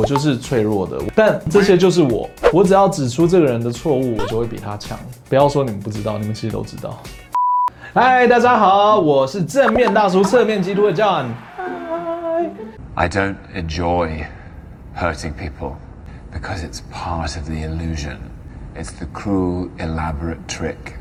我就是脆弱的，但这些就是我。我只要指出这个人的错误，我就会比他强。不要说你们不知道，你们其实都知道。嗨，大家好，我是正面大叔，侧面基督的 John。I don't enjoy hurting people because it's part of the illusion. It's the cruel, elaborate trick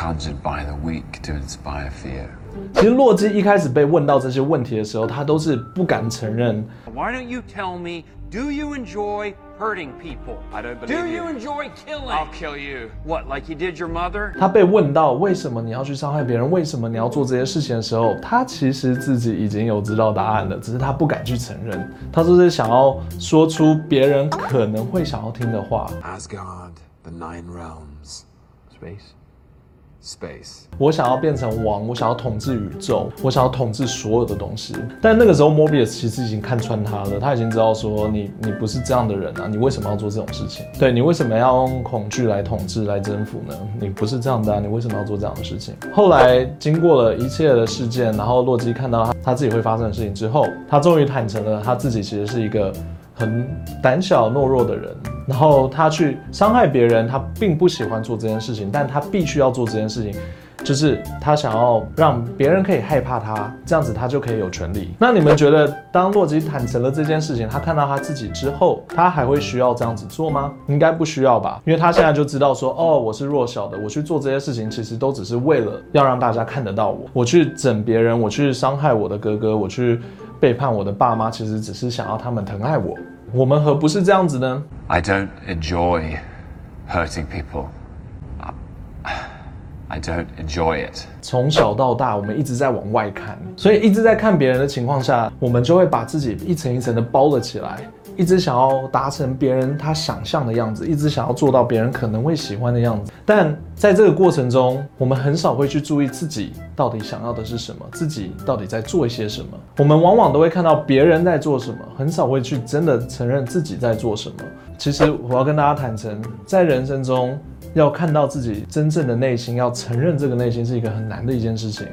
conjured by the weak to inspire fear. 其实洛基一开始被问到这些问题的时候，他都是不敢承认。Why don't you tell me? Do you enjoy hurting people? I don't believe Do you. enjoy killing? I'll kill you. What, like you did your mother? 他被问到为什么你要去伤害别人，为什么你要做这些事情的时候，他其实自己已经有知道答案了，只是他不敢去承认。他就是想要说出别人可能会想要听的话。Asgard, the Nine Realms, space. Space，我想要变成王，我想要统治宇宙，我想要统治所有的东西。但那个时候，Morbius 其实已经看穿他了，他已经知道说你你不是这样的人啊，你为什么要做这种事情？对，你为什么要用恐惧来统治、来征服呢？你不是这样的啊，你为什么要做这样的事情？后来经过了一切的事件，然后洛基看到他他自己会发生的事情之后，他终于坦诚了他自己其实是一个很胆小懦弱的人。然后他去伤害别人，他并不喜欢做这件事情，但他必须要做这件事情，就是他想要让别人可以害怕他，这样子他就可以有权利。那你们觉得，当洛基坦诚了这件事情，他看到他自己之后，他还会需要这样子做吗？应该不需要吧，因为他现在就知道说，哦，我是弱小的，我去做这些事情，其实都只是为了要让大家看得到我。我去整别人，我去伤害我的哥哥，我去背叛我的爸妈，其实只是想要他们疼爱我。我们何不是这样子呢？I don't enjoy hurting people. I don't enjoy it. 从小到大，我们一直在往外看，所以一直在看别人的情况下，我们就会把自己一层一层的包了起来。一直想要达成别人他想象的样子，一直想要做到别人可能会喜欢的样子，但在这个过程中，我们很少会去注意自己到底想要的是什么，自己到底在做一些什么。我们往往都会看到别人在做什么，很少会去真的承认自己在做什么。其实我要跟大家坦诚，在人生中要看到自己真正的内心，要承认这个内心是一个很难的一件事情。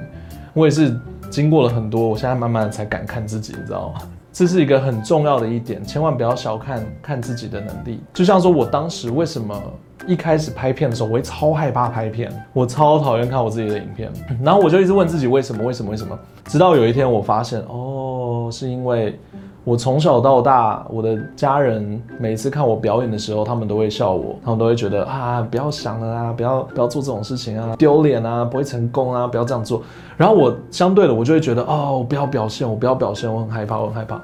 我也是经过了很多，我现在慢慢的才敢看自己，你知道吗？这是一个很重要的一点，千万不要小看看自己的能力。就像说，我当时为什么一开始拍片的时候，我会超害怕拍片，我超讨厌看我自己的影片，然后我就一直问自己为什么，为什么，为什么？直到有一天我发现，哦，是因为。我从小到大，我的家人每次看我表演的时候，他们都会笑我，他们都会觉得啊，不要想了啊，不要不要做这种事情啊，丢脸啊，不会成功啊，不要这样做。然后我相对的，我就会觉得哦，我不要表现，我不要表现，我很害怕，我很害怕。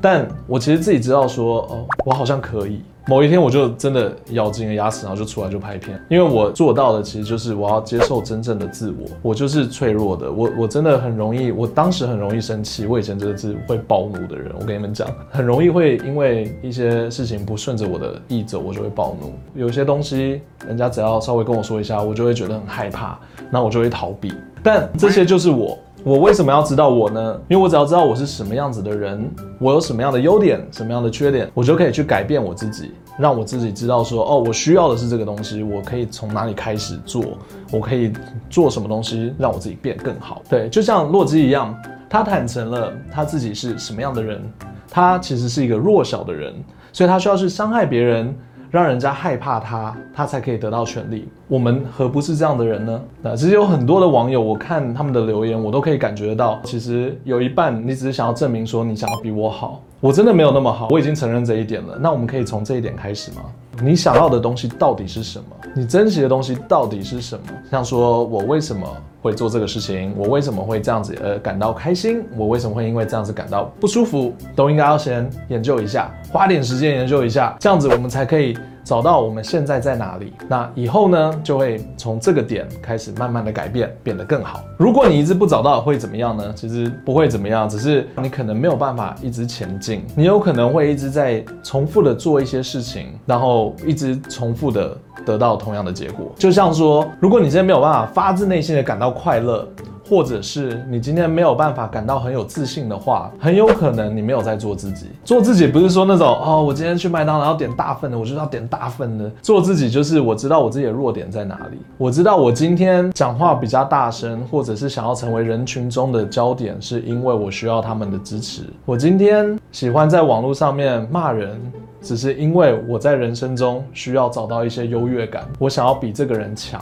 但我其实自己知道说，哦，我好像可以。某一天，我就真的咬紧了牙齿，然后就出来就拍片。因为我做到的其实就是我要接受真正的自我，我就是脆弱的，我我真的很容易，我当时很容易生气，我以前真的是会暴怒的人。我跟你们讲，很容易会因为一些事情不顺着我的意走，我就会暴怒。有些东西，人家只要稍微跟我说一下，我就会觉得很害怕，那我就会逃避。但这些就是我。我为什么要知道我呢？因为我只要知道我是什么样子的人，我有什么样的优点，什么样的缺点，我就可以去改变我自己，让我自己知道说，哦，我需要的是这个东西，我可以从哪里开始做，我可以做什么东西让我自己变更好。对，就像洛基一样，他坦诚了他自己是什么样的人，他其实是一个弱小的人，所以他需要去伤害别人。让人家害怕他，他才可以得到权力。我们何不是这样的人呢？那其实有很多的网友，我看他们的留言，我都可以感觉得到，其实有一半你只是想要证明说你想要比我好。我真的没有那么好，我已经承认这一点了。那我们可以从这一点开始吗？你想要的东西到底是什么？你珍惜的东西到底是什么？像说我为什么会做这个事情？我为什么会这样子呃感到开心？我为什么会因为这样子感到不舒服？都应该要先研究一下，花点时间研究一下，这样子我们才可以。找到我们现在在哪里，那以后呢，就会从这个点开始慢慢的改变，变得更好。如果你一直不找到，会怎么样呢？其实不会怎么样，只是你可能没有办法一直前进，你有可能会一直在重复的做一些事情，然后一直重复的得到同样的结果。就像说，如果你现在没有办法发自内心的感到快乐。或者是你今天没有办法感到很有自信的话，很有可能你没有在做自己。做自己不是说那种哦，我今天去麦当劳要点大份的，我就要点大份的。做自己就是我知道我自己的弱点在哪里，我知道我今天讲话比较大声，或者是想要成为人群中的焦点，是因为我需要他们的支持。我今天喜欢在网络上面骂人，只是因为我在人生中需要找到一些优越感，我想要比这个人强。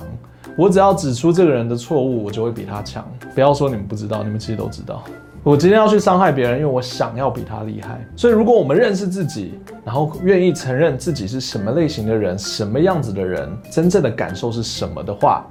我只要指出这个人的错误，我就会比他强。不要说你们不知道，你们其实都知道。我今天要去伤害别人，因为我想要比他厉害。所以，如果我们认识自己，然后愿意承认自己是什么类型的人，什么样子的人，真正的感受是什么的话，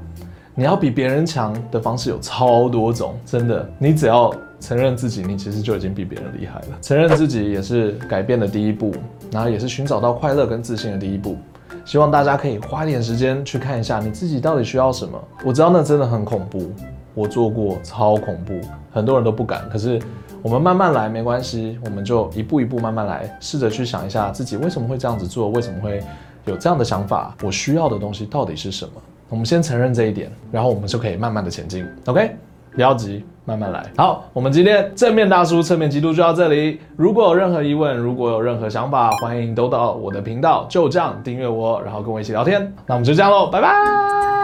你要比别人强的方式有超多种。真的，你只要承认自己，你其实就已经比别人厉害了。承认自己也是改变的第一步，然后也是寻找到快乐跟自信的第一步。希望大家可以花点时间去看一下你自己到底需要什么。我知道那真的很恐怖，我做过，超恐怖，很多人都不敢。可是我们慢慢来，没关系，我们就一步一步慢慢来，试着去想一下自己为什么会这样子做，为什么会有这样的想法，我需要的东西到底是什么？我们先承认这一点，然后我们就可以慢慢的前进。OK。不要急，慢慢来。好，我们今天正面大叔侧面基督就到这里。如果有任何疑问，如果有任何想法，欢迎都到我的频道就这样订阅我，然后跟我一起聊天。那我们就这样喽，拜拜。